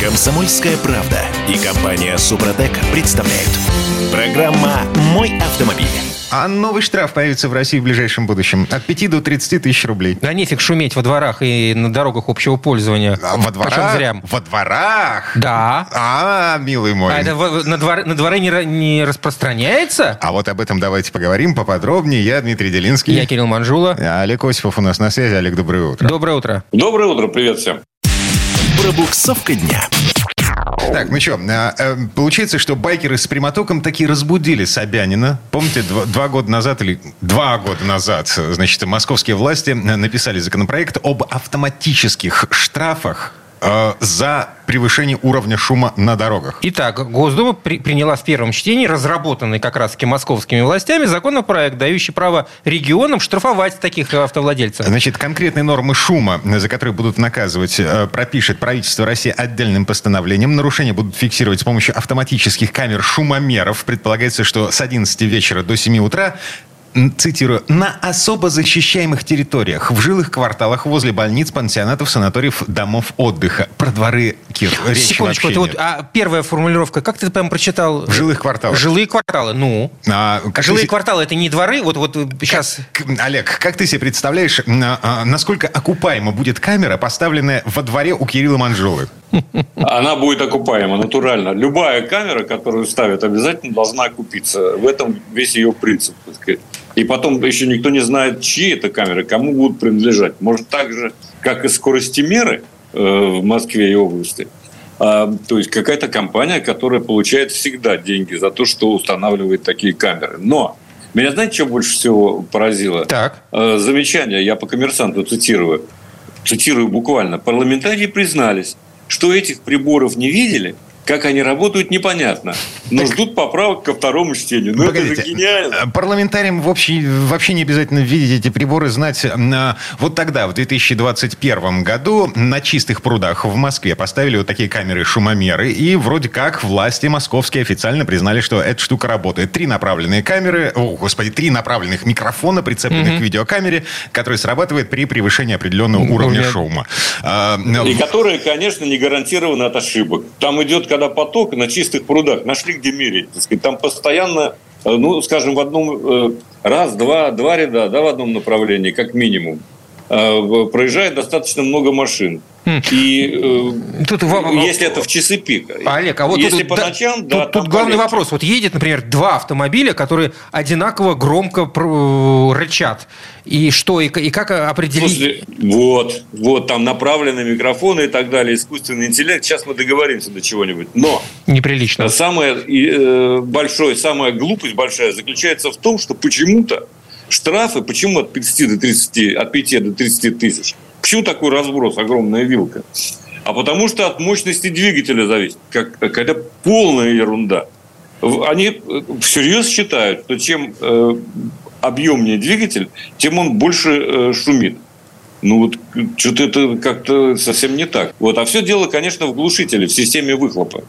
Комсомольская правда и компания Супротек представляют. Программа «Мой автомобиль». А новый штраф появится в России в ближайшем будущем. От 5 до 30 тысяч рублей. Да нефиг шуметь во дворах и на дорогах общего пользования. А во дворах? зря. Во дворах? Да. А, милый мой. А это на, двор- на дворе не, не распространяется? А вот об этом давайте поговорим поподробнее. Я Дмитрий Делинский. Я Кирилл Манжула. А Олег Осипов у нас на связи. Олег, доброе утро. Доброе утро. Доброе утро, привет всем. Пробуксовка дня. Так, ну что, получается, что байкеры с прямотоком таки разбудили Собянина. Помните, два, два года назад или два года назад, значит, московские власти написали законопроект об автоматических штрафах э, за превышение уровня шума на дорогах. Итак, Госдума при- приняла в первом чтении разработанный как раз-таки московскими властями законопроект, дающий право регионам штрафовать таких автовладельцев. Значит, конкретные нормы шума, за которые будут наказывать, э, пропишет правительство России отдельным постановлением. Нарушения будут фиксировать с помощью автоматических камер шумомеров. Предполагается, что с 11 вечера до 7 утра Цитирую. «На особо защищаемых территориях, в жилых кварталах, возле больниц, пансионатов, санаториев, домов отдыха». Про дворы, Кир, речи Секундочку, вообще вот, а первая формулировка, как ты прям прочитал? В жилых кварталах. Жилые кварталы, ну. А, как Жилые ты- кварталы это не дворы, вот, вот сейчас... К- Олег, как ты себе представляешь, на- а, насколько окупаема будет камера, поставленная во дворе у Кирилла Манжулы? Она будет окупаема натурально. Любая камера, которую ставят, обязательно должна окупиться. В этом весь ее принцип. так сказать. И потом еще никто не знает, чьи это камеры, кому будут принадлежать. Может, так же, как и скоростимеры э, в Москве и области. А, то есть какая-то компания, которая получает всегда деньги за то, что устанавливает такие камеры. Но меня знаете, что больше всего поразило? Так. Э, замечание, я по коммерсанту цитирую, цитирую буквально, парламентарии признались, что этих приборов не видели, как они работают, непонятно. Но ждут поправок ко второму чтению. Ну, это Погодите, же гениально. э, Парламентариям вообще, вообще не обязательно видеть эти приборы, знать. э, Вот тогда, в 2021 году, на чистых прудах в Москве поставили вот такие камеры-шумомеры, и вроде как власти московские официально признали, что эта штука работает. Три направленные камеры, о, господи, три направленных микрофона, прицепленных к видеокамере, которые срабатывают при превышении определенного уровня Уровня. шума. А, И которые, конечно, не гарантированы от ошибок. Там идет, когда поток на чистых прудах, нашли где мерить. так сказать. Там постоянно, э, ну, скажем, в одном, э, раз, два, два ряда, да, в одном направлении, как минимум, проезжает достаточно много машин. И э, Тут если это в часы пика. Олег, а вот если тут, по ночам, тут, да, тут там главный полегче. вопрос. Вот едет, например, два автомобиля, которые одинаково громко рычат. И что, и, как определить? Слушайте, вот, вот, там направленные микрофоны и так далее, искусственный интеллект. Сейчас мы договоримся до чего-нибудь. Но Неприлично. самое э, большое, самая глупость большая заключается в том, что почему-то штрафы, почему от 5 до 30, от 5 до 30 тысяч? Почему такой разброс, огромная вилка? А потому что от мощности двигателя зависит. Как, какая-то полная ерунда. Они э, всерьез считают, что чем э, объемнее двигатель, тем он больше э, шумит. Ну вот что-то это как-то совсем не так. Вот. А все дело, конечно, в глушителе, в системе выхлопа,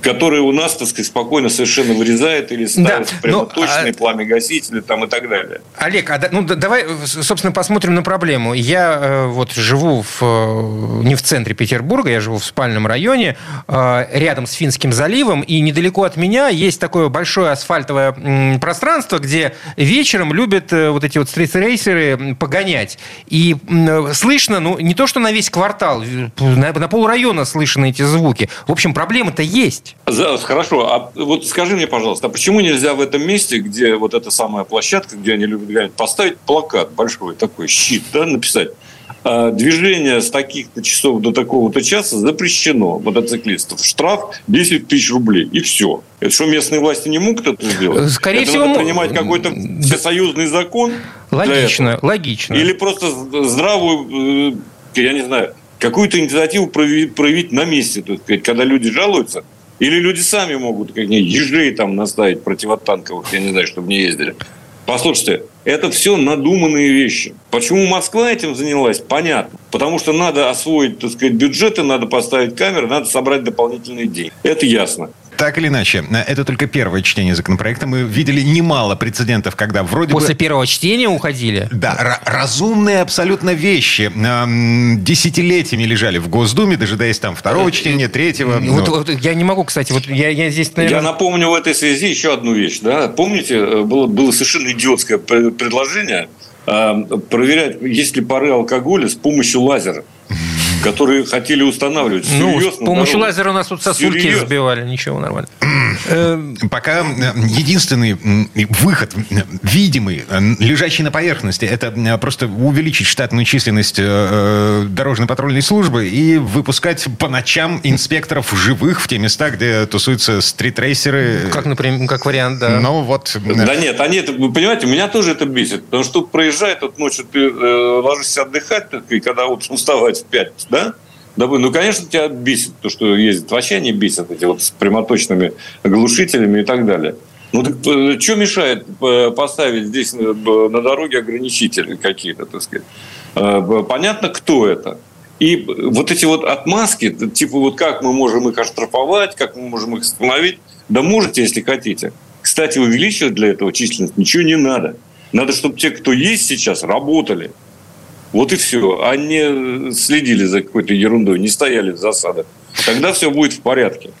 который у нас, так сказать, спокойно совершенно вырезает или ставит Да, прямо ну, точные а- пламя-гасители там и так далее. Олег, а ну да- давай, э, собственно, посмотрим на проблему. Я э, вот живу в, э, не в центре Петербурга, я живу в спальном районе, рядом с Финским заливом, и недалеко от меня есть такое большое асфальтовое пространство, где вечером любят вот эти вот стрит-рейсеры м, погонять. И слышно, ну, не то, что на весь квартал, э, на, на полрайона слышны эти звуки. В общем, проблема-то есть. Хорошо, а вот скажи мне, пожалуйста, а почему нельзя в этом месте, где вот эта самая площадка, где они любят гонять, поставить плакат большой такой, щит, да, написать? А, Движение с таких-то часов до такого-то часа запрещено мотоциклистов. Штраф 10 тысяч рублей. И все. Это что, местные власти не могут это сделать? Скорее это всего, надо принимать какой-то всесоюзный закон? Логично, логично. Или просто здравую, э, я не знаю, какую-то инициативу проявить, проявить на месте, так сказать, когда люди жалуются, или люди сами могут какие-нибудь ежей там наставить противотанковых, я не знаю, чтобы не ездили. Послушайте, это все надуманные вещи. Почему Москва этим занялась, понятно. Потому что надо освоить, так сказать, бюджеты, надо поставить камеры, надо собрать дополнительные деньги. Это ясно. Так или иначе, это только первое чтение законопроекта. Мы видели немало прецедентов, когда вроде После бы... первого чтения уходили? Да, разумные абсолютно вещи. Десятилетиями лежали в Госдуме, дожидаясь там второго чтения, третьего. Вот, вот, я не могу, кстати, вот я, я здесь, наверное... Я напомню в этой связи еще одну вещь. Да? Помните, э, было, было совершенно идиотское предложение э, проверять, есть ли пары алкоголя с помощью лазера которые хотели устанавливать. Ну, с помощью лазера у нас тут сосульки Серьезно. сбивали, ничего, нормально. Эм, пока единственный выход, видимый, лежащий на поверхности, это просто увеличить штатную численность э, э, дорожно-патрульной службы и выпускать по ночам инспекторов живых в те места, где тусуются стритрейсеры. Как, например, как вариант, да. Ну, вот. Да нет, они, вы понимаете, меня тоже это бесит, потому что тут проезжает, вот ночью ты э, ложишься отдыхать, и когда вот уставать в 5, да, ну, конечно, тебя бесит то, что ездит. Вообще не бесит эти вот с прямоточными глушителями и так далее. Ну, так э, что мешает э, поставить здесь э, на дороге ограничители какие-то, так сказать? Понятно, кто это. И вот эти вот отмазки, типа вот как мы можем их оштрафовать, как мы можем их остановить, да можете, если хотите. Кстати, увеличивать для этого численность ничего не надо. Надо, чтобы те, кто есть сейчас, работали. Вот и все. Не следили за какой-то ерундой, не стояли в засадах. Тогда все будет в порядке.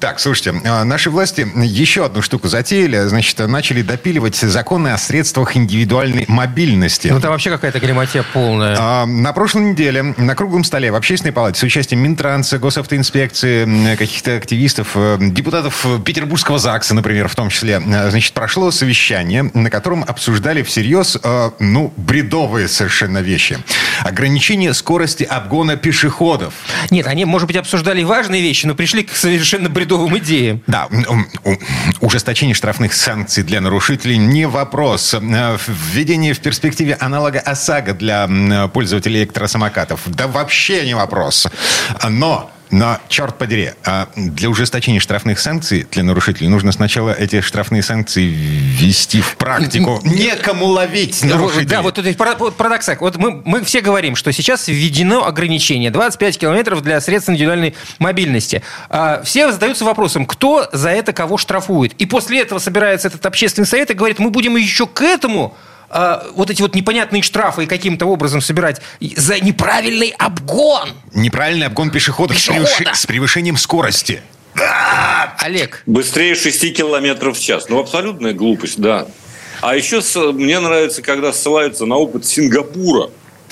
Так, слушайте, а, наши власти еще одну штуку затеяли. Значит, начали допиливать законы о средствах индивидуальной мобильности. Ну, это вообще какая-то грематия полная. А, на прошлой неделе на круглом столе в Общественной палате с участием Минтранса, госавтоинспекции, каких-то активистов, э, депутатов Петербургского ЗАГСа, например, в том числе, э, значит, прошло совещание, на котором обсуждали всерьез, э, ну, бредовые совершенно вещи. Ограничение скорости обгона пешеходов. Нет, они, может быть, обсуждали обсуждали важные вещи, но пришли к совершенно бредовым идеям. Да, ужесточение штрафных санкций для нарушителей не вопрос. Э, введение в перспективе аналога ОСАГО для пользователей электросамокатов, да вообще не вопрос. Но но, черт подери, а для ужесточения штрафных санкций для нарушителей нужно сначала эти штрафные санкции ввести в практику. Некому ловить нарушителей. Да, вот это парадокс. Вот мы, мы все говорим, что сейчас введено ограничение 25 километров для средств индивидуальной мобильности. А все задаются вопросом, кто за это кого штрафует. И после этого собирается этот общественный совет и говорит, мы будем еще к этому э, вот эти вот непонятные штрафы и каким-то образом собирать за неправильный обгон. Неправильный обгон пешеходов Пешехода. с, превыш... с превышением скорости. Олег. Быстрее 6 километров в час. Ну, абсолютная глупость, да. А еще мне нравится, когда ссылаются на опыт Сингапура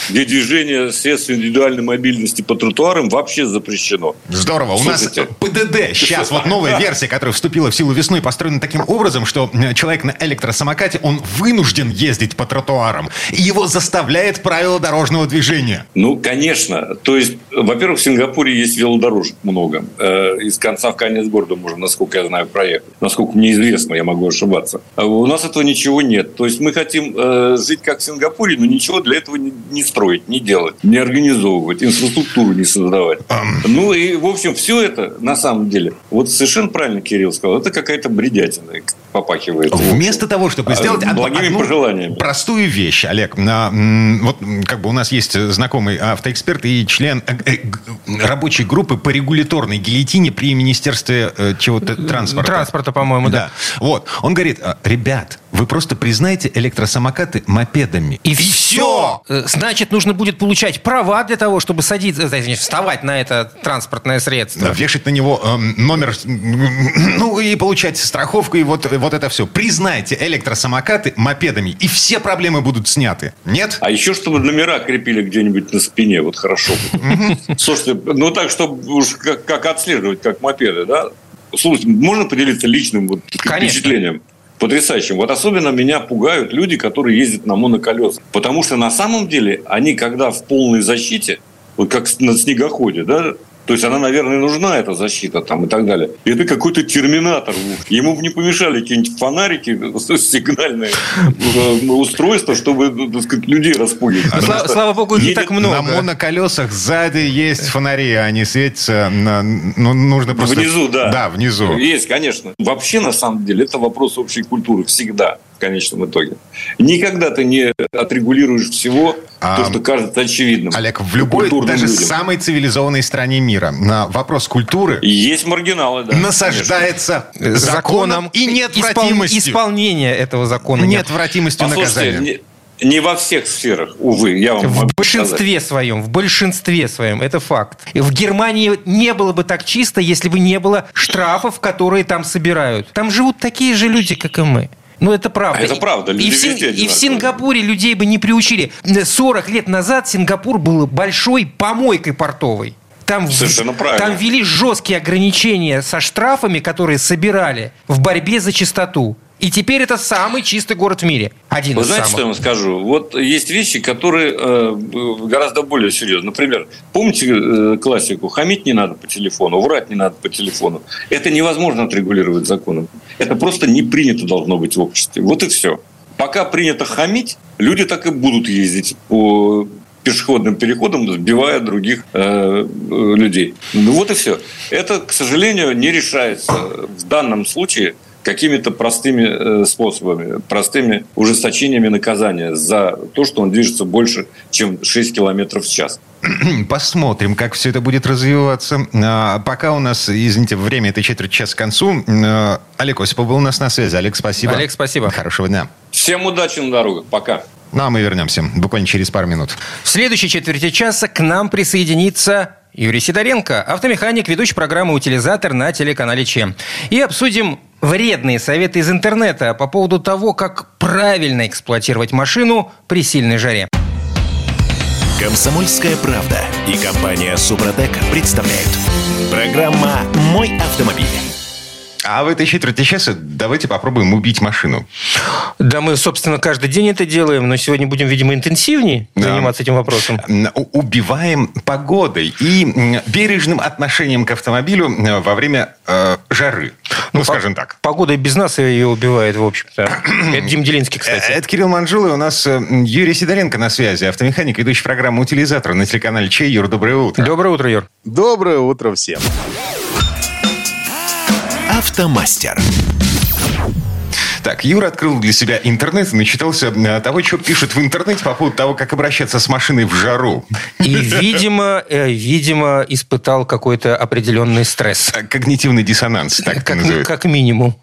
где движение средств индивидуальной мобильности по тротуарам вообще запрещено. Здорово. У Слушайте. нас ПДД сейчас, вот новая версия, которая вступила в силу весной, построена таким образом, что человек на электросамокате, он вынужден ездить по тротуарам. И его заставляет правила дорожного движения. Ну, конечно. То есть, во-первых, в Сингапуре есть велодорожек много. Э, из конца в конец города можно, насколько я знаю, проехать. Насколько мне известно, я могу ошибаться. А у нас этого ничего нет. То есть, мы хотим э, жить как в Сингапуре, но ничего для этого не строить, не делать, не организовывать, инфраструктуру не создавать. Ну и, в общем, все это на самом деле, вот совершенно правильно Кирилл сказал, это какая-то бредятина попахивает. Вместо того, чтобы а, сделать благими одну пожеланиями. простую вещь, Олег, вот как бы у нас есть знакомый автоэксперт и член э, э, рабочей группы по регуляторной гильотине при Министерстве э, чего-то транспорта. Транспорта, по-моему, да. да. Вот. Он говорит, ребят, вы просто признаете электросамокаты мопедами. И, и все! Значит, нужно будет получать права для того, чтобы садиться, значит, вставать на это транспортное средство. Да, вешать на него э, номер, ну и получать страховку, и вот, вот это все. Признайте электросамокаты мопедами, и все проблемы будут сняты. Нет? А еще, чтобы номера крепили где-нибудь на спине, вот хорошо. Слушайте, ну так, чтобы уж как отслеживать, как мопеды, да? Слушайте, можно поделиться личным вот впечатлением? Потрясающим. Вот особенно меня пугают люди, которые ездят на моноколесах. Потому что на самом деле они, когда в полной защите, вот как на снегоходе, да, то есть она, наверное, нужна, эта защита там и так далее. И это какой-то терминатор. Ему бы не помешали какие-нибудь фонарики, сигнальные э, устройства, чтобы так сказать, людей распугивать. А слава, слава богу, не так много. На моноколесах сзади есть фонари, они светятся. На, ну, нужно просто... Внизу, да. Да, внизу. Есть, конечно. Вообще, на самом деле, это вопрос общей культуры всегда. В конечном итоге. Никогда ты не отрегулируешь всего, а, то, что кажется очевидным. Олег, в любой, даже людям. самой цивилизованной стране мира, на вопрос культуры... Есть маргиналы, да. Насаждается конечно. законом и неотвратимостью. Исполнение этого закона. Неотвратимостью наказания. Не, не во всех сферах, увы, я вам В большинстве сказать. своем, в большинстве своем, это факт. В Германии не было бы так чисто, если бы не было штрафов, которые там собирают. Там живут такие же люди, как и мы. Ну, это правда. А это правда. Люди и, в, Син... и в Сингапуре людей бы не приучили. 40 лет назад Сингапур был большой помойкой портовой. Там, Совершенно правильно. Там ввели жесткие ограничения со штрафами, которые собирали в борьбе за чистоту. И теперь это самый чистый город в мире. Один Вы из знаете, самых. что я вам скажу? Вот есть вещи, которые э, гораздо более серьезны. Например, помните э, классику? Хамить не надо по телефону, врать не надо по телефону. Это невозможно отрегулировать законом. Это просто не принято должно быть в обществе. Вот и все. Пока принято хамить, люди так и будут ездить по пешеходным переходам, сбивая других э, э людей. Ну вот и все. Это, к сожалению, не решается в данном случае какими-то простыми э, способами, простыми ужесточениями наказания за то, что он движется больше, чем 6 километров в час. Посмотрим, как все это будет развиваться. А, пока у нас, извините, время этой четверть часа к концу. А, Олег Осипов был у нас на связи. Олег, спасибо. Олег, спасибо. Хорошего дня. Всем удачи на дорогах. Пока. Ну, а мы вернемся буквально через пару минут. В следующей четверти часа к нам присоединится Юрий Сидоренко, автомеханик, ведущий программы «Утилизатор» на телеканале ЧЕМ. И обсудим вредные советы из интернета по поводу того, как правильно эксплуатировать машину при сильной жаре. Комсомольская правда и компания «Супротек» представляют. Программа «Мой автомобиль». А в этой четверти часа давайте попробуем убить машину. Да, мы, собственно, каждый день это делаем, но сегодня будем, видимо, интенсивнее да. заниматься этим вопросом. Убиваем погодой и бережным отношением к автомобилю э, во время э, жары. Ну, ну скажем так. Погода и без нас ее убивает, в общем-то. Это Дим Делинский, кстати. Это Кирилл Манжул, и у нас э, Юрий Сидоренко на связи, автомеханик, ведущий программу «Утилизатор» на телеканале Чей. Юр, доброе утро. Доброе утро, Юр. Доброе утро всем. Автомастер. Так, Юра открыл для себя интернет и начитался э, того, что пишут в интернете по поводу того, как обращаться с машиной в жару. И, видимо, э, видимо испытал какой-то определенный стресс. Э, когнитивный диссонанс, так как, называют. Как минимум.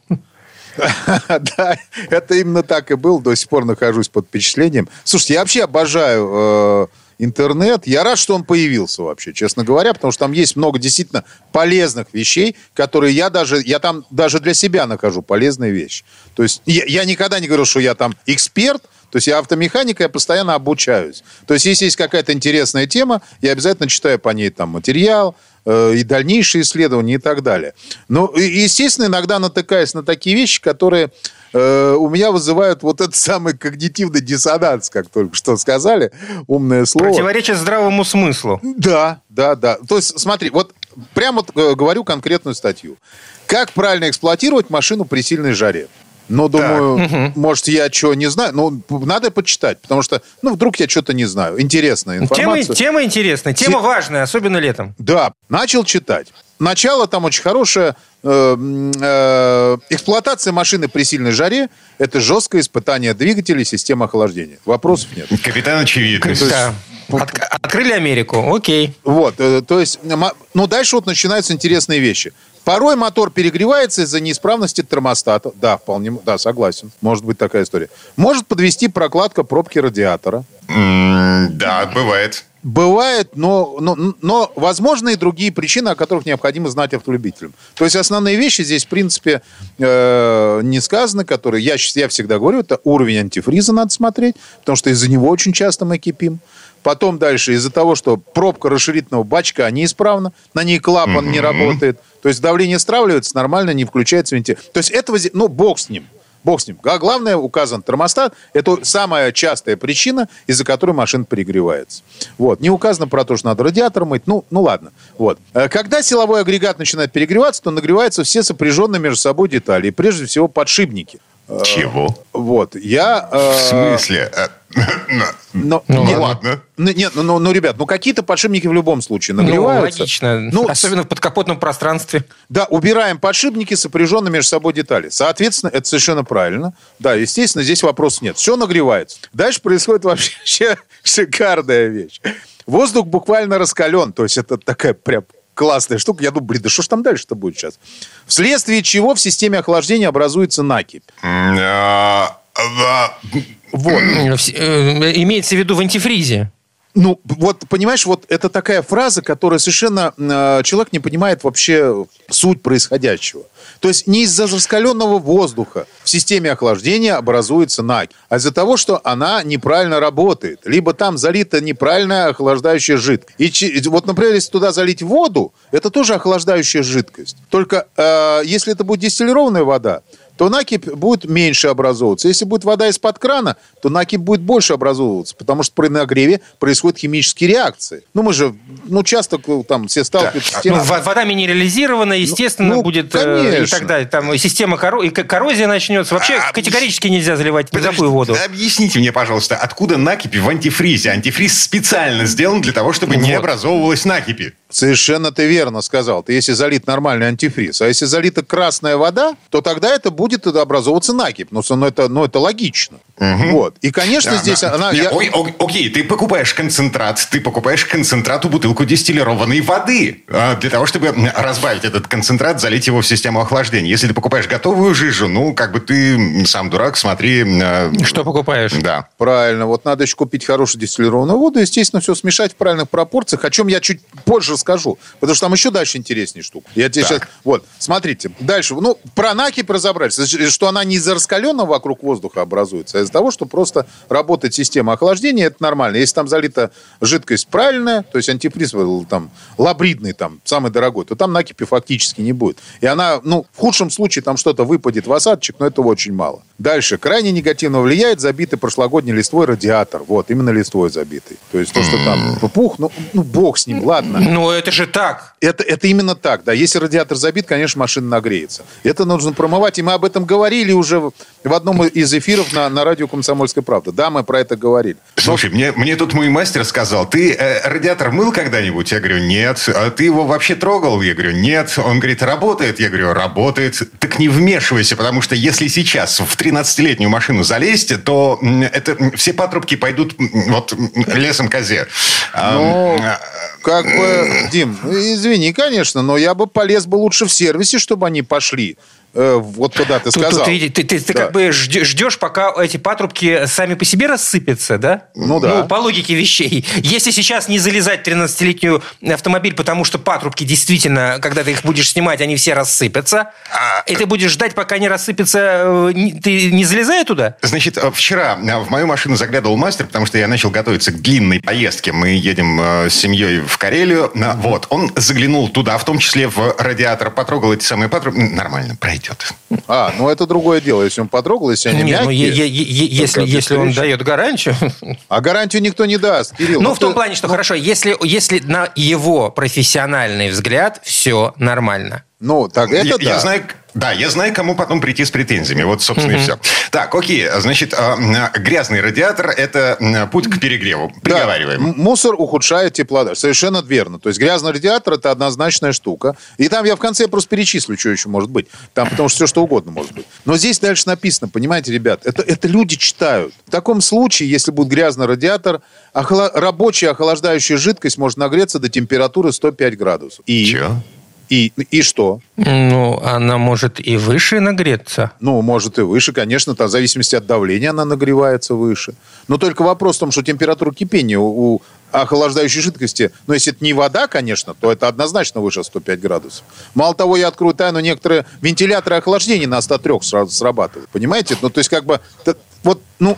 Да, это именно так и был. До сих пор нахожусь под впечатлением. Слушайте, я вообще обожаю интернет. Я рад, что он появился вообще, честно говоря, потому что там есть много действительно полезных вещей, которые я даже, я там даже для себя нахожу полезные вещи. То есть я, я никогда не говорю, что я там эксперт, то есть я автомеханика, я постоянно обучаюсь. То есть если есть какая-то интересная тема, я обязательно читаю по ней там материал, э, и дальнейшие исследования и так далее. Но, естественно, иногда натыкаюсь на такие вещи, которые Э, у меня вызывают вот этот самый когнитивный диссонанс, как только что сказали, умное слово. Противоречит здравому смыслу. Да, да, да. То есть, смотри, вот прямо э, говорю конкретную статью. Как правильно эксплуатировать машину при сильной жаре? Ну, думаю, угу. может, я что не знаю. Ну, надо почитать, потому что, ну, вдруг я что-то не знаю. Интересная информация. Тема, тема интересная, тема Те... важная, особенно летом. Да, начал читать. Начало там очень хорошее. Э, э, эксплуатация машины при сильной жаре – это жесткое испытание двигателей системы охлаждения. Вопросов нет. Капитан очевидность. Да. От, открыли Америку, окей. Вот, э, то есть, ну, дальше вот начинаются интересные вещи. Порой мотор перегревается из-за неисправности термостата. Да, вполне, да, согласен. Может быть такая история. Может подвести прокладка пробки радиатора. Mm, да, бывает. Бывает, но, но, но возможны и другие причины, о которых необходимо знать автолюбителям. То есть основные вещи здесь, в принципе, э, не сказаны, которые я, я всегда говорю, это уровень антифриза надо смотреть, потому что из-за него очень часто мы кипим. Потом дальше, из-за того, что пробка расширительного бачка неисправна, на ней клапан mm-hmm. не работает, то есть давление стравливается, нормально не включается вентилятор. То есть этого, ну, бог с ним. Бог с ним. А главное, указан термостат. Это самая частая причина, из-за которой машина перегревается. Вот. Не указано про то, что надо радиатор мыть. Ну, ну ладно. Вот. Э, когда силовой агрегат начинает перегреваться, то нагреваются все сопряженные между собой детали. И прежде всего подшипники. Чего? Вот. Я... Э... В смысле? Но, Ну, нет, ладно. ну, Нет, ну, ну, ну, ребят, ну какие-то подшипники в любом случае Ну, нагреваются. логично. Ну, Особенно в подкапотном пространстве. Да, убираем подшипники, сопряженные между собой детали. Соответственно, это совершенно правильно. Да, естественно, здесь вопросов нет. Все нагревается. Дальше происходит вообще шикарная вещь. Воздух буквально раскален. То есть это такая прям классная штука. Я думаю, блин, да что ж там дальше-то будет сейчас? Вследствие чего в системе охлаждения образуется накипь. Вот. Вс- э, Имеется в виду в антифризе. Ну, вот, понимаешь, вот это такая фраза, которая совершенно... э, человек не понимает вообще суть происходящего. То есть не из-за раскаленного воздуха в системе охлаждения образуется накипь, а из-за того, что она неправильно работает. Либо там залита неправильная охлаждающая жидкость. И вот, например, если туда залить воду, это тоже охлаждающая жидкость. Только э, если это будет дистиллированная вода, то накипь будет меньше образовываться. Если будет вода из-под крана, то накипь будет больше образовываться, потому что при нагреве происходят химические реакции. Ну, мы же, ну, часто э, там все сталкиваются с тем... Ну, во- вода минерализирована, естественно, ну, будет э, и конечно. так далее. Там и система коро- и коррозия начнется. Вообще А, категорически нельзя заливать какую воду. Объясните мне, пожалуйста, откуда накипи в антифризе? Антифриз специально сделан для того, чтобы не Вот. образовывалось накипи. Совершенно ты верно сказал. Ты если залит нормальный антифриз, а если залита красная вода, то тогда это будет образовываться накипь. Ну, это, ну, это логично. Вот. И, конечно, Да, здесь да. она... Я- ой, ок- окей, ты покупаешь концентрат, ты покупаешь концентрату бутылку дистиллированной воды а, для того, чтобы разбавить этот концентрат, залить его в систему охлаждения. Если ты покупаешь готовую жижу, ну, как бы ты сам дурак, смотри... а, Что покупаешь? Да. Правильно. Вот надо еще купить хорошую дистиллированную воду, естественно, все смешать в правильных пропорциях, о чем я чуть позже расскажу. Потому что там еще дальше интереснее штука. Я тебе Так. сейчас... Вот, смотрите. Дальше. Ну, про накипь разобрались. Что она не из-за раскаленного вокруг воздуха образуется, из-за того, что просто работает система охлаждения, это нормально. Если там залита жидкость правильная, то есть антифриз был там лабридный, там, самый дорогой, то там накипи фактически не будет. И она, ну, в худшем случае там что-то выпадет в осадочек, но этого очень мало. Дальше. Крайне негативно влияет забитый прошлогодний листвой радиатор. Вот, именно листвой забитый. То есть то, что там пух, ну, ну бог с ним, ладно. Ну, это же так. Это, это именно так, да. Если радиатор забит, конечно, машина нагреется. Это нужно промывать, и мы об этом говорили уже в в одном из эфиров на, на радио «Комсомольская правда». Да, мы про это говорили. Слушай, мне, мне тут мой мастер сказал, ты э, радиатор мыл когда-нибудь? Я говорю, нет. А ты его вообще трогал? Я говорю, нет. Он говорит, работает? Я говорю, работает. Так не вмешивайся, потому что если сейчас в 13-летнюю машину залезть, то это все патрубки пойдут вот лесом козе. А, Ну, а, Как бы, Дим, извини, конечно, но я бы полез бы лучше в сервисе, чтобы они пошли. Э, вот куда ты Тут, сказал. тут, види- ты, ты- ты Да. как бы ждешь, пока эти патрубки сами по себе рассыпятся, да? Ну да. Ну, по логике вещей. Если сейчас не залезать в 13-летнюю автомобиль, потому что патрубки действительно, когда ты их будешь снимать, они все рассыпятся, и ты будешь ждать, пока они рассыпятся, э, ты не залезая туда? Значит, э, вчера э, в мою машину заглядывал мастер, потому что я начал готовиться к длинной поездке. Мы едем э, с семьей в Карелию. Вот, он заглянул туда, в том числе в радиатор, потрогал эти самые патрубки. Нормально, пройдет. А, ну это другое дело. Если он потрогал, если они Нет, ну, мягкие. е- если, если он дает гарантию... А гарантию никто не даст, Кирилл. Ну, в ты- том плане, что хорошо, если, если на его профессиональный взгляд все нормально. Ну, так это я, да. я знаю, да, я знаю, кому потом прийти с претензиями. Вот, собственно, и все. Так, окей. Значит, э, грязный радиатор – это путь к перегреву. Да, Приговариваем. м- мусор ухудшает теплоотдачу. Совершенно верно. То есть грязный радиатор – это однозначная штука. И там я в конце просто перечислю, что еще может быть. Там потому что все что угодно может быть. Но здесь дальше написано, понимаете, ребят, это, это люди читают. В таком случае, если будет грязный радиатор, охла- рабочая охлаждающая жидкость может нагреться до температуры 105 градусов. И, Чё? И, и что? Ну, она может и выше нагреться. Ну, может и выше, конечно, там, в зависимости от давления она нагревается выше. Но только вопрос в том, что температура кипения у, у охлаждающей жидкости, ну, если это не вода, конечно, то это однозначно выше 105 градусов. Мало того, я открою тайну, некоторые вентиляторы охлаждения на 103 сразу срабатывают. Понимаете? Ну, то есть, как бы, вот, ну,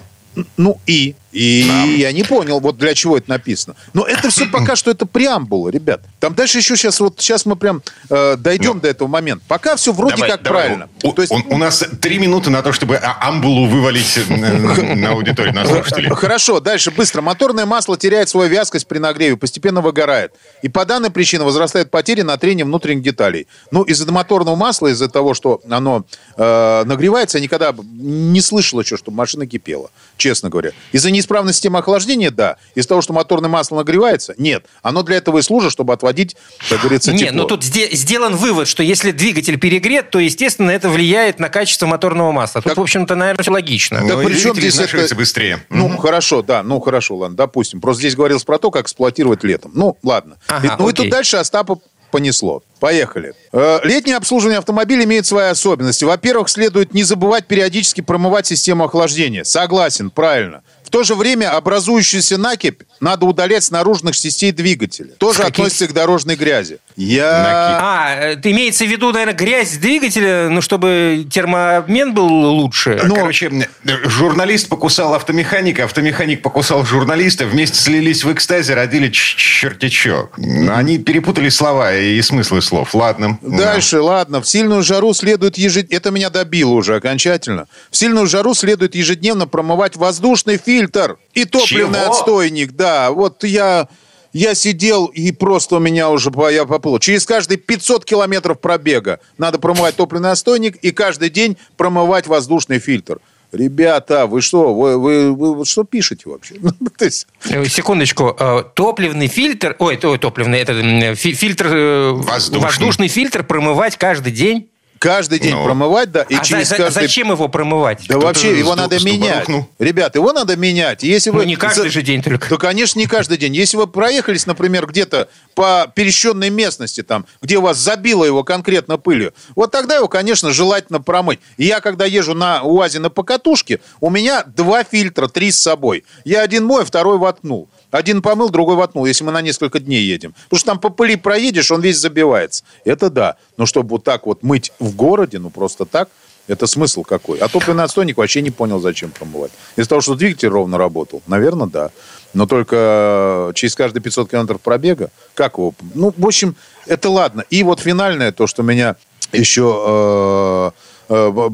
ну и? И я не понял, вот для чего это написано. Но это все пока что это преамбула, ребят. Там дальше еще сейчас, вот сейчас мы прям э, дойдем до этого момента. Пока все вроде Давай, как давай. правильно. У, То есть, у- у нас три минуты на то, чтобы а- амбулу вывалить э, на аудиторию, на слушателей. Хорошо, дальше, быстро. Моторное масло теряет свою вязкость при нагреве, постепенно выгорает. И по данной причине возрастают потери на трение внутренних деталей. Ну, из-за моторного масла, из-за того, что оно э, нагревается, я никогда не слышал еще, чтобы машина кипела, честно говоря. Из-за неисправная система охлаждения, да. Из-за того, что моторное масло нагревается, нет. Оно для этого и служит, чтобы отводить, как говорится, тепло. ну тут сде- сделан вывод, что если двигатель перегрет, то, естественно, это влияет на качество моторного масла. Тут, Так- в общем-то, наверное, все логично. Так Ну, и при чем здесь это- быстрее. Ну, хорошо, да, ну, хорошо, ладно, допустим. Просто здесь говорилось про то, как эксплуатировать летом. Ну, ладно. Ага, И- ну, и окей. тут дальше Остапа понесло. Поехали. Э, Летнее обслуживание автомобиля имеет свои особенности. Во-первых, следует не забывать периодически промывать систему охлаждения. Согласен, правильно. В то же время образующуюся накипь надо удалять с наружных частей двигателя. Тоже каких- относится к дорожной грази. Я... А, э, ты имеется в виду, наверное, грязь двигателя, ну, чтобы термообмен был лучше? Ну, Короче, журналист покусал автомеханика, автомеханик покусал журналиста, вместе слились в экстазе, родили ч- черти чё. Они перепутали слова и смыслы слов. Ладно. Дальше, ладно. В сильную жару следует ежедневно... Это меня добило уже окончательно. В сильную жару следует ежедневно промывать воздушный фильтр и топливный Чего? отстойник. Да, вот я... Я сидел, и просто у меня уже по- я поплыл. Через каждые 500 километров пробега надо промывать топливный отстойник и каждый день промывать воздушный фильтр. Ребята, вы что, вы, вы, вы вот что пишете вообще? Ну, есть, Э, Секундочку. Э, Топливный фильтр... Ой, ой, топливный, это фильтр... э, Воздушный. Воздушный фильтр промывать каждый день? Каждый день Ну. промывать, да, и а через за- каждый... зачем его промывать? Да вообще его надо менять. Ребят, его надо менять. Если Ну, вы не каждый за- же день только. Да, конечно, не каждый день. Если вы проехались, например, где-то по перещенной местности, там, где у вас забило его конкретно пылью, вот тогда его, конечно, желательно промыть. Я, когда езжу на УАЗе на покатушке, у меня два фильтра, три с собой. Я один мой, второй воткнул. Один помыл, другой воткнул, если мы на несколько дней едем. Потому что там по пыли проедешь, он весь забивается. Это да. Но чтобы вот так вот мыть в городе, ну просто так, это смысл какой? А топливный отстойник вообще не понял, зачем промывать. Из-за того, что двигатель ровно работал? Наверное, да. Но только через каждые 500 километров пробега, как его? Ну, в общем, это ладно. И вот финальное, то, что меня еще э, э,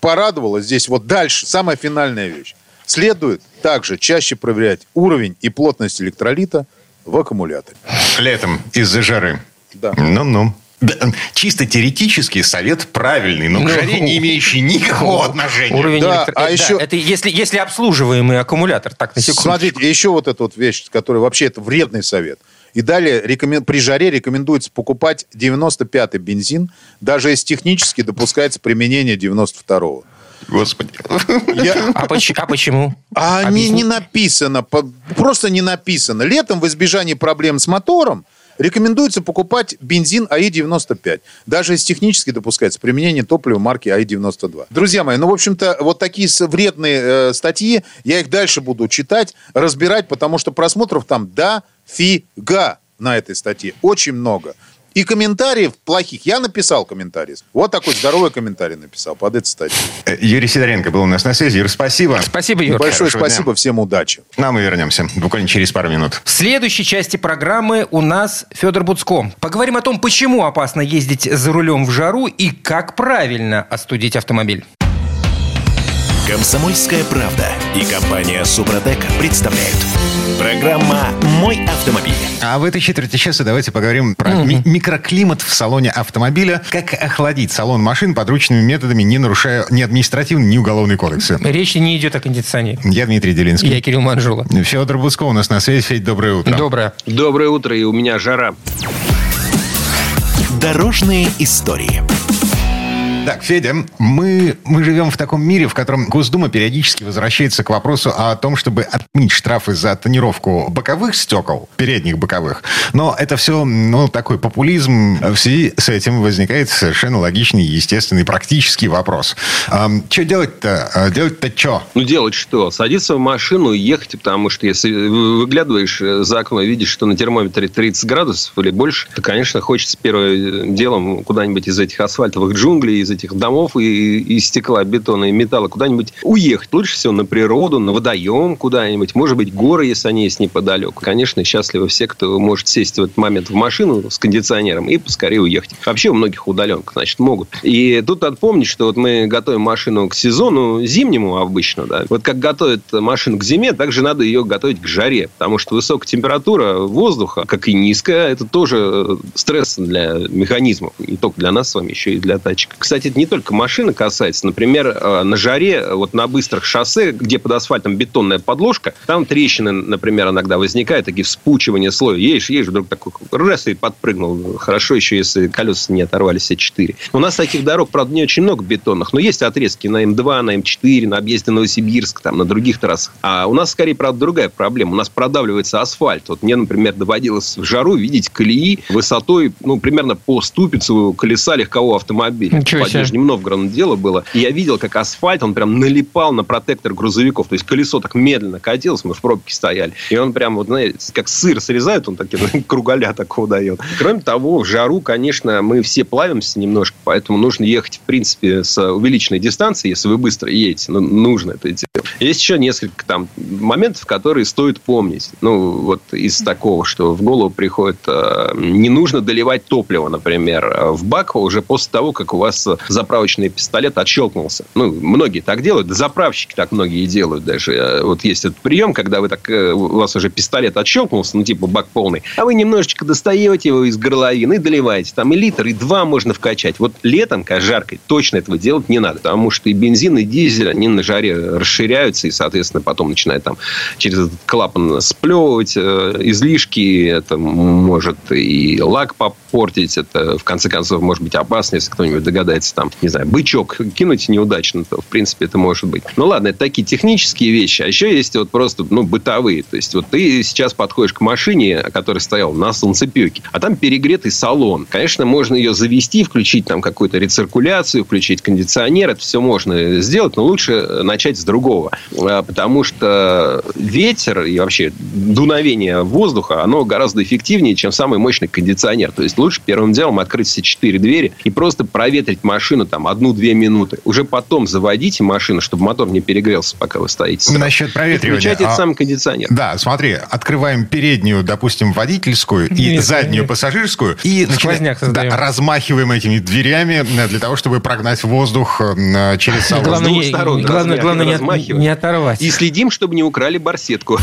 порадовало здесь, вот дальше, самая финальная вещь. Следует также чаще проверять уровень и плотность электролита в аккумуляторе. Летом из-за жары. Да. Ну-ну. Да, чисто теоретический совет правильный, но к Ну, жаре не имеющий никакого отношения. Уровень Да, электро- а э, еще- Это если, если обслуживаемый аккумулятор. Так, на секунду. Смотрите, еще вот эта вот вещь, которая вообще это вредный совет. И далее рекомен- при жаре рекомендуется покупать 95-й бензин, даже если технически допускается применение 92-го. Господи. Я- А, поч- а почему? А не, Объясни. не написано, по- просто не написано. Летом в избежании проблем с мотором рекомендуется покупать бензин АИ-95. Даже если технически допускается применение топлива марки АИ-92. Друзья мои, ну, в общем-то, вот такие вредные э, статьи, я их дальше буду читать, разбирать, потому что просмотров там дофига на этой статье. Очень много. И комментариев плохих. Я написал комментарий. Вот такой здоровый комментарий написал под этой статьей. Э, Юрий Сидоренко был у нас на связи. Юр, спасибо. Спасибо, Юр. Большое хорошего спасибо, дня. всем удачи. А мы вернемся буквально через пару минут. В следующей части программы у нас Федор Буцко. Поговорим о том, почему опасно ездить за рулем в жару и как правильно остудить автомобиль. Комсомольская правда и компания Супротек представляют. Программа «Мой автомобиль». А в этой четверти часа давайте поговорим про ми- микроклимат в салоне автомобиля. Как охладить салон машин подручными методами, не нарушая ни административный, ни уголовный кодексы. Речь не идет о кондиционере. Я Дмитрий Делинский. Я Кирилл Манжула. Федор Буско у нас на связи. Федь, доброе утро. Доброе. Доброе утро, и у меня жара. Дорожные истории. Так, Федя, мы, мы живем в таком мире, в котором Госдума периодически возвращается к вопросу о том, чтобы отменить штрафы за тонировку боковых стекол, передних боковых. Но это все, ну, такой популизм. В связи с этим возникает совершенно логичный, естественный, практический вопрос. что делать-то? А, Делать-то что? Ну, делать что? Садиться в машину и ехать, потому что если вы- выглядываешь э, за окно и видишь, что на термометре 30 градусов или больше, то, конечно, хочется первым делом куда-нибудь из этих асфальтовых джунглей, из этих домов и из стекла, бетона и металла куда-нибудь уехать. Лучше всего на природу, на водоем куда-нибудь. Может быть, горы, если они есть неподалеку. Конечно, счастливы все, кто может сесть в этот момент в машину с кондиционером и поскорее уехать. Вообще у многих удаленка, значит, могут. И тут надо помнить, что вот мы готовим машину к сезону зимнему обычно, да. Вот как готовят машину к зиме, так же надо ее готовить к жаре. Потому что высокая температура воздуха, как и низкая, это тоже стресс для механизмов. Не только для нас с вами, еще и для тачек. Кстати, кстати, это не только машины касается. Например, э, на жаре, вот на быстрых шоссе, где под асфальтом бетонная подложка, там трещины, например, иногда возникают, такие вспучивания слоя. Едешь, едешь, вдруг такой раз и подпрыгнул. Хорошо еще, если колеса не оторвались все четыре. У нас таких дорог, правда, не очень много бетонных, но есть отрезки на М2, на М4, на объезде Новосибирск, там, на других трассах. А у нас, скорее, правда, другая проблема. У нас продавливается асфальт. Вот мне, например, доводилось в жару видеть колеи высотой, ну, примерно по ступицу колеса легкового автомобиля. Ничего себе. Нижним Новгородом дело было. И я видел, как асфальт, он прям налипал на протектор грузовиков. То есть колесо так медленно катилось, мы в пробке стояли. И он прям, вот, знаете, как сыр срезают, он такие кругаля такого дает. Кроме того, в жару, конечно, мы все плавимся немножко, поэтому нужно ехать, в принципе, с увеличенной дистанции, если вы быстро едете. Ну, нужно это делать. Есть еще несколько там моментов, которые стоит помнить. Ну, вот из такого, что в голову приходит, э, не нужно доливать топливо, например, э, в бак уже после того, как у вас э, заправочный пистолет отщелкнулся. Ну, многие так делают, заправщики так многие делают даже. Э, Вот есть этот прием, когда вы так, э, у вас уже пистолет отщелкнулся, ну, типа бак полный, а вы немножечко достаете его из горловины доливаете. Там и литр, и два можно вкачать. Вот летом, когда жарко, точно этого делать не надо, потому что и бензин, и дизель, они на жаре расширяются, и, соответственно, потом начинает там через этот клапан сплевывать э, излишки, это может и лак попортить, это, в конце концов, может быть опасно, если кто-нибудь догадается, там, не знаю, бычок кинуть неудачно, то, в принципе, это может быть. Ну, ладно, это такие технические вещи, а еще есть вот просто, ну, бытовые. То есть, вот ты сейчас подходишь к машине, которая стояла на солнцепеке, а там перегретый салон. Конечно, можно ее завести, включить там какую-то рециркуляцию, включить кондиционер, это все можно сделать, но лучше начать с другого. А, Потому что ветер и вообще дуновение воздуха, оно гораздо эффективнее, чем самый мощный кондиционер. То есть, лучше первым делом открыть все четыре двери и просто проветрить машину там одну-две минуты. Уже потом заводите машину, чтобы мотор не перегрелся, пока вы стоите. сразу. Насчет И проветривания. Включайте А, этот самый кондиционер. Да, смотри, открываем переднюю, допустим, водительскую и Нет, заднюю нет. пассажирскую и начинаем- да, размахиваем этими дверями э, для того, чтобы прогнать воздух э, через салон. Главное, двух не, сторон главное, главное не, не оторвать. И следим, чтобы не украли барсетку.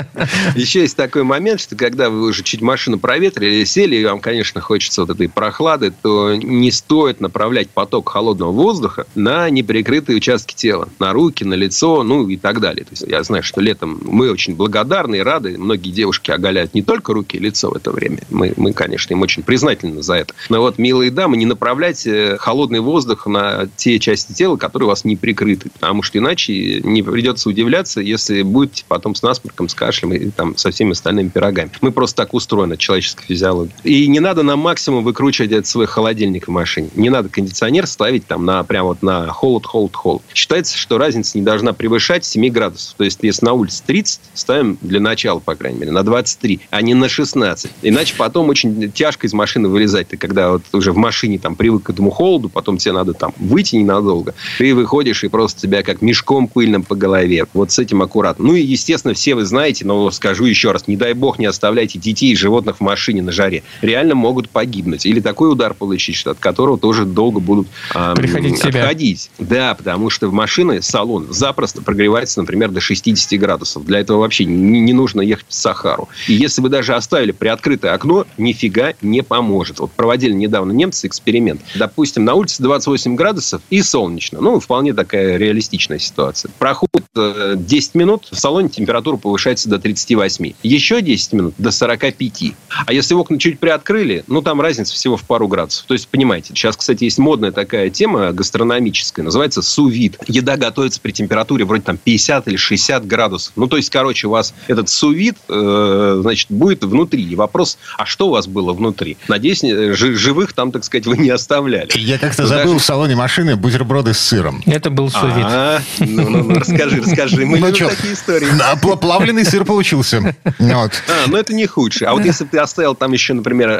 Еще есть такой момент, что когда вы уже чуть машину проветрили, сели, и вам, конечно, хочется вот этой прохлады, то не стоит направлять поток холодного воздуха на неприкрытые участки тела. На руки, на лицо, ну и так далее. То есть я знаю, что летом мы очень благодарны и рады. Многие девушки оголяют не только руки и лицо в это время. Мы, мы конечно, им очень признательны за это. Но вот, милые дамы, не направляйте холодный воздух на те части тела, которые у вас не прикрыты. Потому что иначе не придется удивляться, если будете потом с насморком, с кашлем и там со всеми остальными пирогами. Мы просто так устроены, человеческая физиология. И не надо на максимум выкручивать этот свой холодильник в машине. Не надо кондиционер ставить там на, прям вот на холод, холод, холод. Считается, что разница не должна превышать 7 градусов. То есть, если на улице 30, ставим для начала, по крайней мере, на 23, а не на 16. Иначе потом очень тяжко из машины вылезать. Ты когда вот уже в машине там привык к этому холоду, потом тебе надо там выйти ненадолго. Ты выходишь и просто тебя как мешком пыльным по голове. Вот с этим аккуратно. Ну и, естественно, все вы знаете, но скажу еще раз, не дай бог не оставляйте детей и животных в машине на жаре. Реально могут погибнуть. Или такой удар получить, от которого тоже долго будут ам, Приходить себя. отходить. Да, потому что в машины салон запросто прогревается, например, до 60 градусов. Для этого вообще не, не нужно ехать в Сахару. И если вы даже оставили приоткрытое окно, нифига не поможет. Вот проводили недавно немцы эксперимент. Допустим, на улице 28 градусов и солнечно. Ну, вполне такая реалистичная ситуация. Проходит э, 10 минут, в салоне температура повышается до 38. Еще 10 минут до 45. А если окна чуть приоткрыли, ну, там разница всего в пару градусов. То есть, понимаете, сейчас, кстати, есть модная такая тема гастрономическая, называется сувид. Еда готовится при температуре вроде там 50 или 60 градусов. Ну, то есть, короче, у вас этот сувид, э, значит, будет внутри. И вопрос, а что у вас было внутри? Надеюсь, э, жи- живых там, так сказать, вы не оставляли. Я как-то Ну, забыл даже- в салоне машины бутерброды с сыром. Это был сувид. А, ну, ну, ну, расскажи, расскажи. Мы Ну любим такие истории. Плавленый сыр получился. Вот. А, ну это не худшее. А вот если бы ты оставил там еще, например,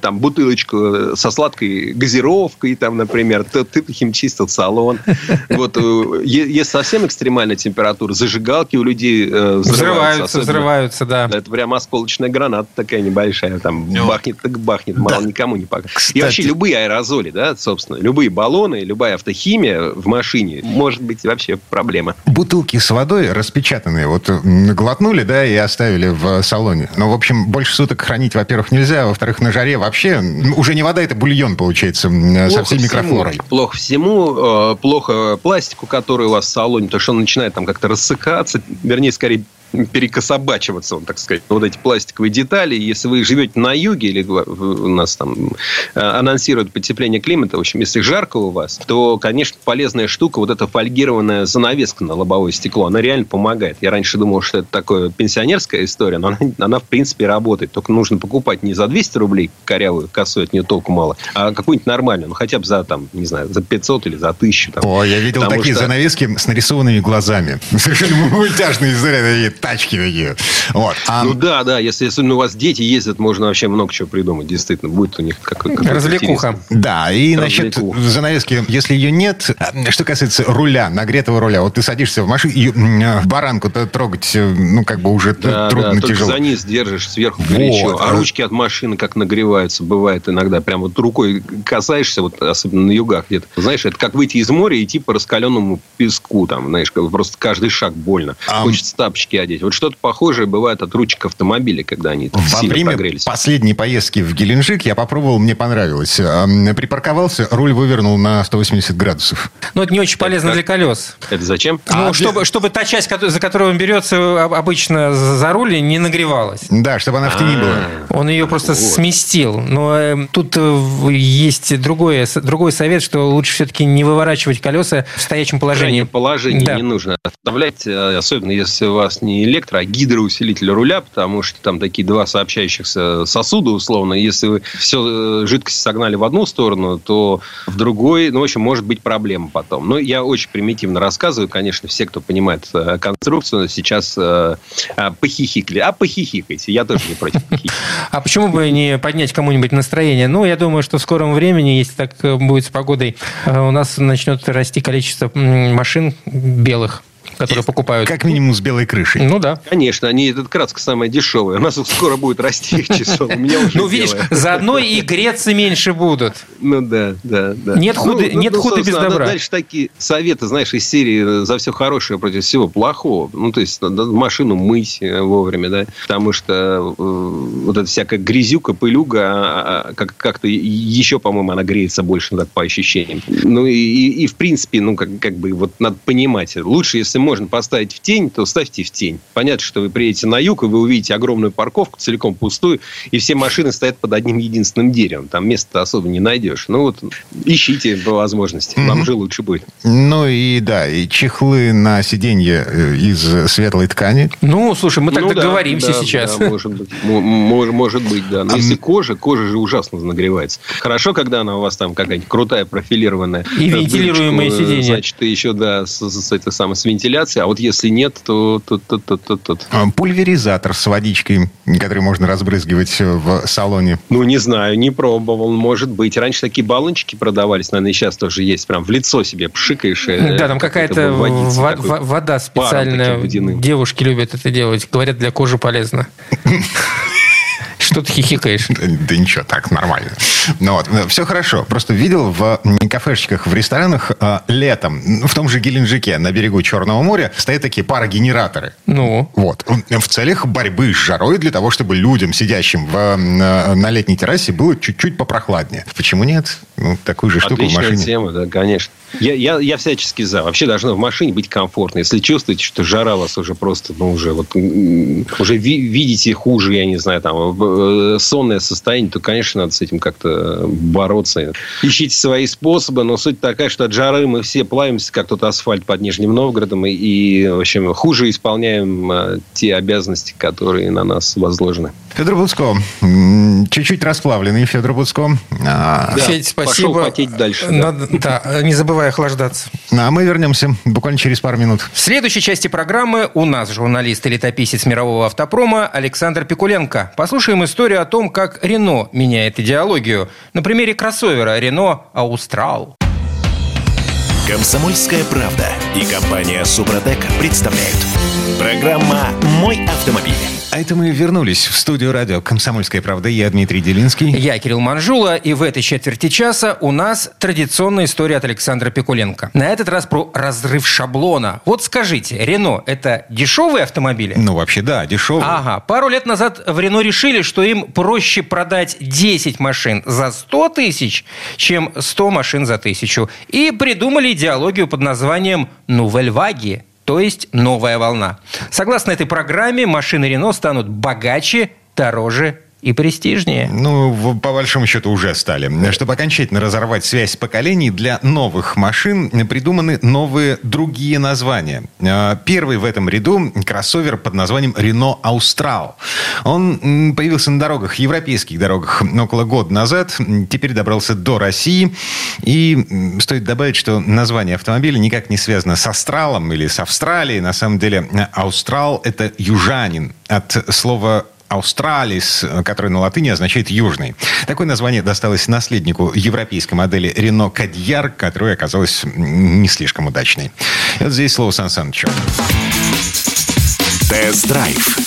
там бутылочку со сладкой газировкой, там, например, то ты химчистил салон. Вот, э, е- если совсем экстремальная температура, зажигалки у людей э, взрываются. Взрываются, да. Это прям осколочная граната такая небольшая. Там бахнет, так бахнет. Мало никому не покажет. Кстати. И вообще любые аэрозоли, да, собственно, любые баллоны, любая автохимия в машине может быть вообще проблема. бутылки с водой распечатанные, вот глотнули, да, и оставили в салоне. Ну, в общем, больше суток хранить, во-первых, нельзя, а во-вторых, на жаре вообще м, уже не вода, это бульон получается со Плохо всей всему. микрофлорой. Плохо всему, э, плохо пластику, который у вас в салоне, потому что он начинает там как-то рассыкаться, вернее, скорее перекособачиваться, он, так сказать, вот эти пластиковые детали. Если вы живете на юге, или у нас там э, анонсируют потепление климата, в общем, если жарко у вас, то, конечно, полезная штука, вот эта фольгированная занавеска на лобовое стекло, она реально помогает. Я раньше думал, что это такое пенсионерская история, но она, она в принципе, работает. Только нужно покупать не за 200 рублей корявую косу, от нее толку мало, а какую-нибудь нормальную, ну, хотя бы за, там, не знаю, за 500 или за 1000. Там. О, я видел Потому такие что- занавески с нарисованными глазами. Совершенно мультяшные истории, тачки такие. Вот. А, Ну да, да, если особенно у вас дети ездят, можно вообще много чего придумать, действительно, будет у них какой-то Развлекуха. Да, и насчет Развлекуха. занавески, если ее нет, а, что касается руля, нагретого руля, вот ты садишься в машину, и м, баранку-то трогать, э, ну, как бы уже Да, трудно, да, только тяжело. за низ держишь, сверху Вот. горячо. А ручки от машины как нагреваются, бывает иногда. Прям вот рукой касаешься, вот особенно на югах где-то. Знаешь, это как выйти из моря и идти по раскаленному песку. Там, знаешь, как просто каждый шаг больно. А- Хочется тапочки одеть. Вот что-то похожее бывает от ручек автомобиля, когда они так Во сильно время прогрелись. последней поездки в Геленджик я попробовал, мне понравилось. Припарковался, руль вывернул на 180 градусов. Но это не очень полезно как? для колес. Это зачем? Ну, А, чтобы, чтобы та часть, за которую он берется об- обычно за руль, не нагревалась. Да, чтобы она в тени была. Он ее просто Вот. сместил. Но э, тут э, в- есть другое, другой совет, что лучше все-таки не выворачивать колеса в стоячем положении. крайнем положении Да. не нужно оставлять, э, особенно если у вас не электро, а гидроусилитель руля, потому что там такие два сообщающихся сосуда, условно. Если вы все жидкость согнали в одну сторону, то в другой, ну, в общем, может быть проблема потом. Но я очень примитивно рассказываю, конечно, все, кто понимает э, конструкцию, сейчас э, э, похихикали. А похихикайте, я тоже не против. А почему бы не поднять кому-нибудь настроение? Ну, я думаю, что в скором времени, если так э, будет с погодой, э, у нас начнет расти количество машин белых, которые покупают. Как минимум с белой крышей. Ну да. Конечно, они, этот кратко самое дешевое. У нас скоро будет расти их число. Ну, видишь, заодно и греться меньше будут. Ну да, да, да. Нет худа- Ну, нет худа без добра. Дальше такие советы, знаешь, из серии за все хорошее против всего плохого. Ну, то есть, надо машину мыть э, вовремя, да, потому что э, вот эта всякая грязюка, пылюга, а, а, как- как-то еще, по-моему, она греется больше, ну, так, по ощущениям. Ну, и, и, и, в принципе, ну, как, как бы, вот надо понимать, лучше, если можно поставить в тень, то ставьте в тень. Понятно, что вы приедете на юг, и вы увидите огромную парковку, целиком пустую, и все машины стоят под одним единственным деревом. Там места особо не найдешь. Ну, вот, ищите по возможности. Вам же лучше будет. Ну и да, и чехлы на сиденье э, из светлой ткани. Ну, слушай, мы так Ну да, договоримся да, сейчас. да, может быть. Может, может быть, да. Но А если кожа, кожа же ужасно нагревается. Хорошо, когда она у вас там какая-нибудь крутая, профилированная. И вентилируемые дырочку, э, сиденья. Значит, еще, да, с, с- с этой самой, с вентиляцией. А вот если нет, то... то, то, то, то, то- А, Пульверизатор с водичкой, который можно разбрызгивать э, в салоне. Ну, не знаю, не пробовал, может быть. Раньше такие баллончики продавались, наверное, сейчас тоже есть. Прям в лицо себе пшикаешь. э, Да, там какая-то во- во- вода специальная. Девушки любят это делать. Говорят, для кожи полезно. Что ты хихикаешь? Да, ничего, так нормально. Ну вот, все хорошо. Просто видел в кафешечках, в ресторанах э, летом, в том же Геленджике, на берегу Черного моря, стоят такие парогенераторы. Ну, Вот. В целях борьбы с жарой для того, чтобы людям, сидящим в, м, на летней террасе, было чуть-чуть попрохладнее. Почему нет? Ну, такую же штуку в Отличная машине. тема, да, конечно. Я, я, я всячески за. Вообще должно в машине быть комфортно. Если чувствуете, что жара вас уже просто, ну, уже вот уже ви- видите хуже, я не знаю, там, в- э, сонное состояние, то, конечно, надо с этим как-то бороться. Ищите свои способы, но суть такая, что от жары мы все плавимся, как тот асфальт под Нижним Новгородом, и, и, в общем, хуже исполняем э, те обязанности, которые на нас возложены. Федор Буцко. Чуть-чуть расплавленный Федор Буцко. А, Да, Федь, пошел спасибо. потеть дальше, да. Надо- да, не забывай охлаждаться. а мы вернемся буквально через пару минут. В следующей части программы у нас журналист и летописец мирового автопрома Александр Пикуленко. Послушаем историю о том, как Рено меняет идеологию. На примере кроссовера Рено Аустрал. Комсомольская правда и компания Супротек представляют. Программа «Мой автомобиль». А это мы вернулись в студию радио «Комсомольская правда». Я Дмитрий Делинский. Я Кирилл Манжула. И в этой четверти часа у нас традиционная история от Александра Пикуленко. На этот раз про разрыв шаблона. Вот скажите, Рено – это дешевые автомобили? Ну, вообще, да, дешевые. Ага. Пару лет назад в Рено решили, что им проще продать 10 машин за 100 тысяч, чем 100 машин за тысячу. И придумали идеологию под названием «Нувельваги» то есть новая волна. Согласно этой программе, машины Рено станут богаче, дороже и престижнее. Ну, по большому счету уже стали. Чтобы окончательно разорвать связь поколений, для новых машин придуманы новые другие названия. А, первый в этом ряду кроссовер под названием Renault Austral. Он появился на дорогах, европейских дорогах около года назад. Теперь добрался до России. И стоит добавить, что название автомобиля никак не связано с Австралом или с Австралией. На самом деле, Аустрал – это южанин от слова Australis, который на латыни означает «южный». Такое название досталось наследнику европейской модели Renault Кадьяр, которая оказалась не слишком удачной. И вот здесь слово Сан Санычу. Тест-драйв.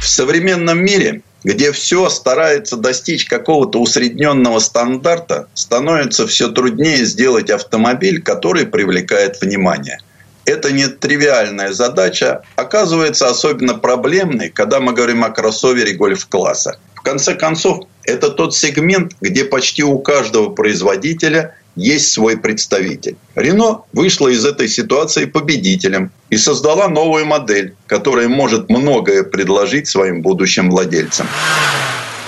В современном мире где все старается достичь какого-то усредненного стандарта, становится все труднее сделать автомобиль, который привлекает внимание это не тривиальная задача, оказывается особенно проблемной, когда мы говорим о кроссовере гольф-класса. В конце концов, это тот сегмент, где почти у каждого производителя есть свой представитель. Рено вышла из этой ситуации победителем и создала новую модель, которая может многое предложить своим будущим владельцам.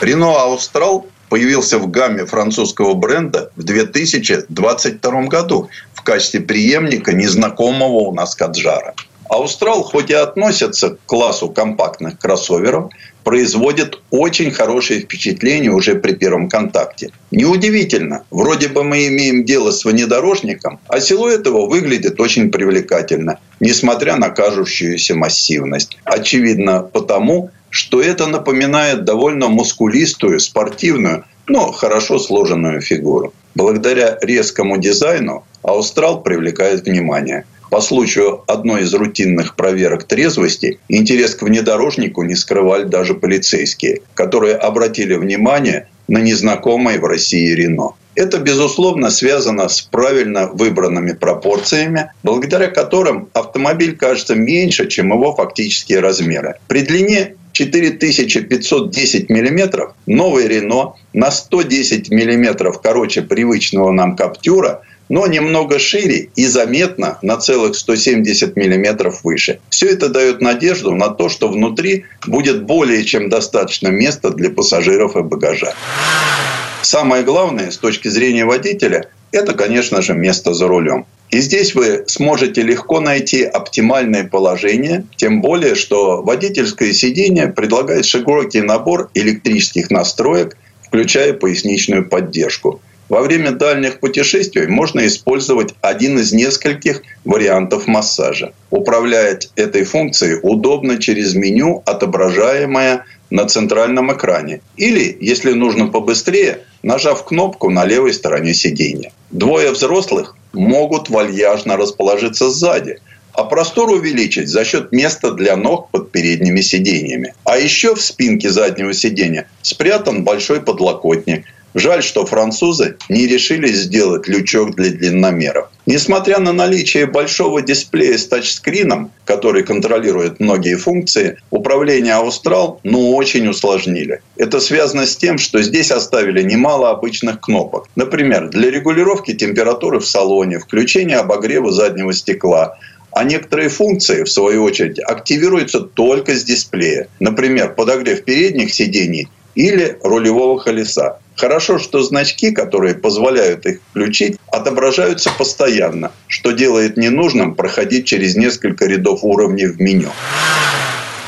Рено Аустрал появился в гамме французского бренда в 2022 году в качестве преемника незнакомого у нас Каджара. Аустрал, хоть и относится к классу компактных кроссоверов, производит очень хорошее впечатление уже при первом контакте. Неудивительно, вроде бы мы имеем дело с внедорожником, а силуэт его выглядит очень привлекательно, несмотря на кажущуюся массивность. Очевидно потому, что это напоминает довольно мускулистую, спортивную, но хорошо сложенную фигуру. Благодаря резкому дизайну Аустрал привлекает внимание. По случаю одной из рутинных проверок трезвости интерес к внедорожнику не скрывали даже полицейские, которые обратили внимание на незнакомое в России Рено. Это, безусловно, связано с правильно выбранными пропорциями, благодаря которым автомобиль кажется меньше, чем его фактические размеры. При длине 4510 миллиметров новый Рено на 110 миллиметров короче привычного нам Каптюра но немного шире и заметно на целых 170 миллиметров выше. Все это дает надежду на то, что внутри будет более чем достаточно места для пассажиров и багажа. Самое главное с точки зрения водителя – это, конечно же, место за рулем. И здесь вы сможете легко найти оптимальное положение, тем более, что водительское сиденье предлагает широкий набор электрических настроек, включая поясничную поддержку. Во время дальних путешествий можно использовать один из нескольких вариантов массажа. Управлять этой функцией удобно через меню, отображаемое на центральном экране. Или, если нужно побыстрее, нажав кнопку на левой стороне сиденья. Двое взрослых могут вальяжно расположиться сзади, а простор увеличить за счет места для ног под передними сиденьями. А еще в спинке заднего сиденья спрятан большой подлокотник – Жаль, что французы не решились сделать лючок для длинномеров. Несмотря на наличие большого дисплея с тачскрином, который контролирует многие функции, управление Аустрал ну очень усложнили. Это связано с тем, что здесь оставили немало обычных кнопок. Например, для регулировки температуры в салоне, включения обогрева заднего стекла, а некоторые функции, в свою очередь, активируются только с дисплея. Например, подогрев передних сидений или рулевого колеса. Хорошо, что значки, которые позволяют их включить, отображаются постоянно, что делает ненужным проходить через несколько рядов уровней в меню.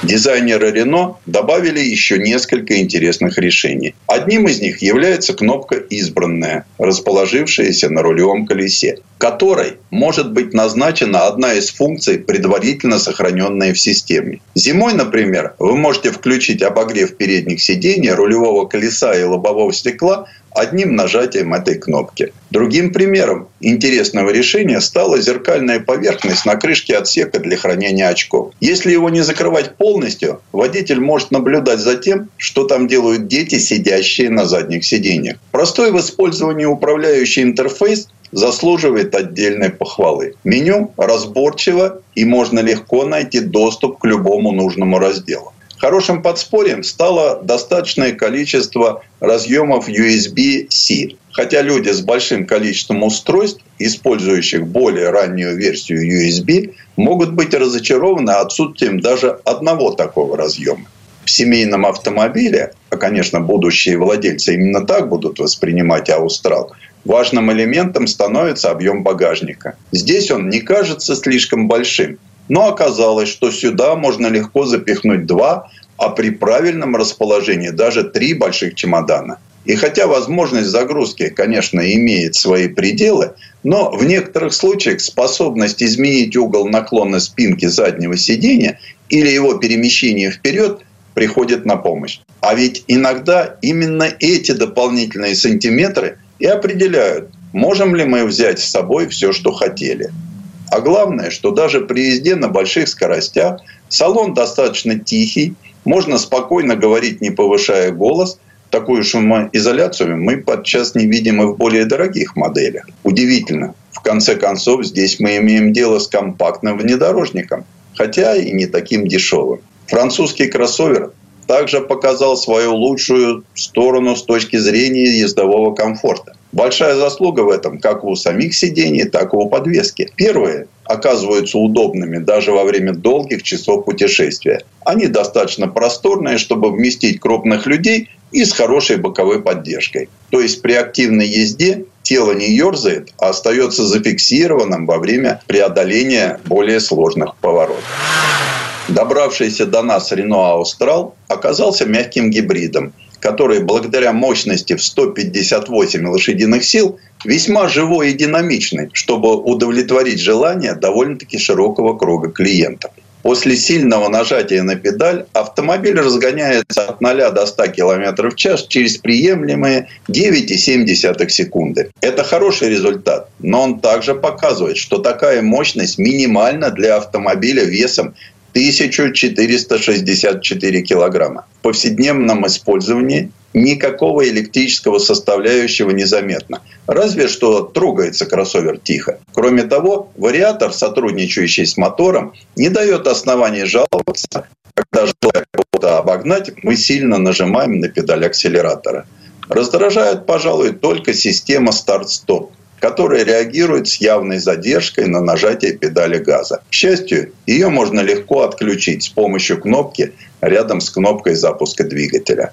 Дизайнеры Рено добавили еще несколько интересных решений. Одним из них является кнопка «Избранная», расположившаяся на рулевом колесе, которой может быть назначена одна из функций, предварительно сохраненная в системе. Зимой, например, вы можете включить обогрев передних сидений, рулевого колеса и лобового стекла одним нажатием этой кнопки. Другим примером интересного решения стала зеркальная поверхность на крышке отсека для хранения очков. Если его не закрывать полностью, водитель может наблюдать за тем, что там делают дети, сидящие на задних сиденьях. Простой в использовании управляющий интерфейс заслуживает отдельной похвалы. Меню разборчиво и можно легко найти доступ к любому нужному разделу. Хорошим подспорьем стало достаточное количество разъемов USB-C. Хотя люди с большим количеством устройств, использующих более раннюю версию USB, могут быть разочарованы отсутствием даже одного такого разъема. В семейном автомобиле, а, конечно, будущие владельцы именно так будут воспринимать Аустрал, важным элементом становится объем багажника. Здесь он не кажется слишком большим, но оказалось, что сюда можно легко запихнуть два, а при правильном расположении даже три больших чемодана. И хотя возможность загрузки, конечно, имеет свои пределы, но в некоторых случаях способность изменить угол наклона спинки заднего сидения или его перемещение вперед приходит на помощь. А ведь иногда именно эти дополнительные сантиметры и определяют, можем ли мы взять с собой все, что хотели. А главное, что даже при езде на больших скоростях салон достаточно тихий, можно спокойно говорить, не повышая голос. Такую шумоизоляцию мы подчас не видим и в более дорогих моделях. Удивительно. В конце концов, здесь мы имеем дело с компактным внедорожником, хотя и не таким дешевым. Французский кроссовер также показал свою лучшую сторону с точки зрения ездового комфорта. Большая заслуга в этом как у самих сидений, так и у подвески. Первые оказываются удобными даже во время долгих часов путешествия. Они достаточно просторные, чтобы вместить крупных людей и с хорошей боковой поддержкой. То есть при активной езде тело не ерзает, а остается зафиксированным во время преодоления более сложных поворотов. Добравшийся до нас Renault Austral оказался мягким гибридом – который благодаря мощности в 158 лошадиных сил весьма живой и динамичный, чтобы удовлетворить желания довольно-таки широкого круга клиентов. После сильного нажатия на педаль автомобиль разгоняется от 0 до 100 км в час через приемлемые 9,7 секунды. Это хороший результат, но он также показывает, что такая мощность минимальна для автомобиля весом 1464 килограмма. В повседневном использовании никакого электрического составляющего незаметно. Разве что трогается кроссовер тихо. Кроме того, вариатор, сотрудничающий с мотором, не дает оснований жаловаться. Когда желая кого-то обогнать, мы сильно нажимаем на педаль акселератора. Раздражает, пожалуй, только система старт-стоп которая реагирует с явной задержкой на нажатие педали газа. К счастью, ее можно легко отключить с помощью кнопки рядом с кнопкой запуска двигателя.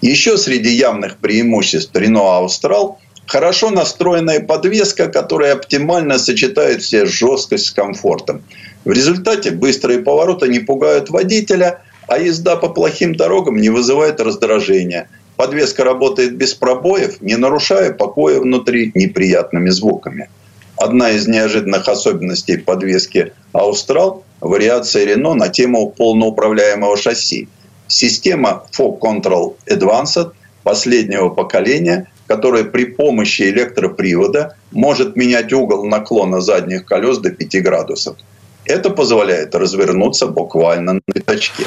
Еще среди явных преимуществ Renault Austral хорошо настроенная подвеска, которая оптимально сочетает все жесткость с комфортом. В результате быстрые повороты не пугают водителя, а езда по плохим дорогам не вызывает раздражения – Подвеска работает без пробоев, не нарушая покоя внутри неприятными звуками. Одна из неожиданных особенностей подвески «Аустрал» – вариация Рено на тему полноуправляемого шасси. Система Fog Control Advanced последнего поколения, которая при помощи электропривода может менять угол наклона задних колес до 5 градусов. Это позволяет развернуться буквально на пятачке.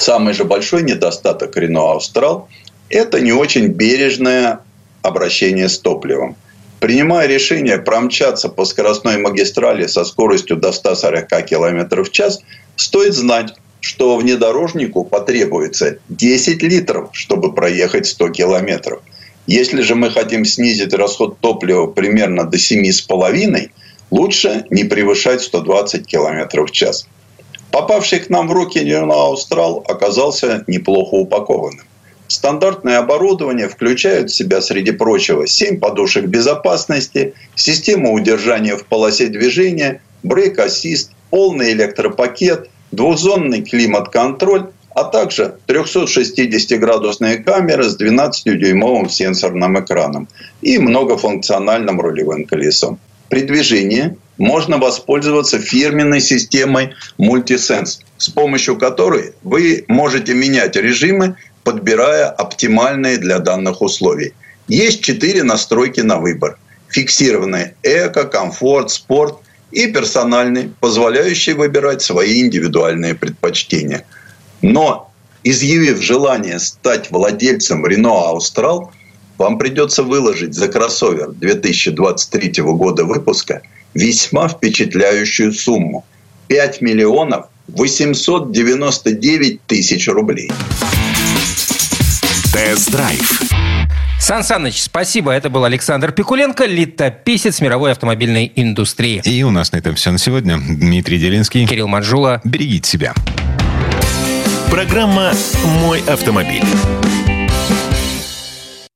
Самый же большой недостаток Renault Austral – это не очень бережное обращение с топливом. Принимая решение промчаться по скоростной магистрали со скоростью до 140 км в час, стоит знать, что внедорожнику потребуется 10 литров, чтобы проехать 100 километров. Если же мы хотим снизить расход топлива примерно до 7,5, лучше не превышать 120 км в час. Попавший к нам в руки Аустрал оказался неплохо упакованным. Стандартное оборудование включает в себя, среди прочего, 7 подушек безопасности, систему удержания в полосе движения, брейк-ассист, полный электропакет, двухзонный климат-контроль, а также 360-градусные камеры с 12-дюймовым сенсорным экраном и многофункциональным рулевым колесом. При движении можно воспользоваться фирменной системой Multisense, с помощью которой вы можете менять режимы, подбирая оптимальные для данных условий. Есть четыре настройки на выбор. Фиксированные эко, комфорт, спорт и персональный, позволяющий выбирать свои индивидуальные предпочтения. Но изъявив желание стать владельцем Renault Austral, вам придется выложить за кроссовер 2023 года выпуска весьма впечатляющую сумму – 5 миллионов 899 тысяч рублей. Тест-драйв. Сан Саныч, спасибо. Это был Александр Пикуленко, летописец мировой автомобильной индустрии. И у нас на этом все на сегодня. Дмитрий Делинский. Кирилл Манжула. Берегите себя. Программа «Мой автомобиль».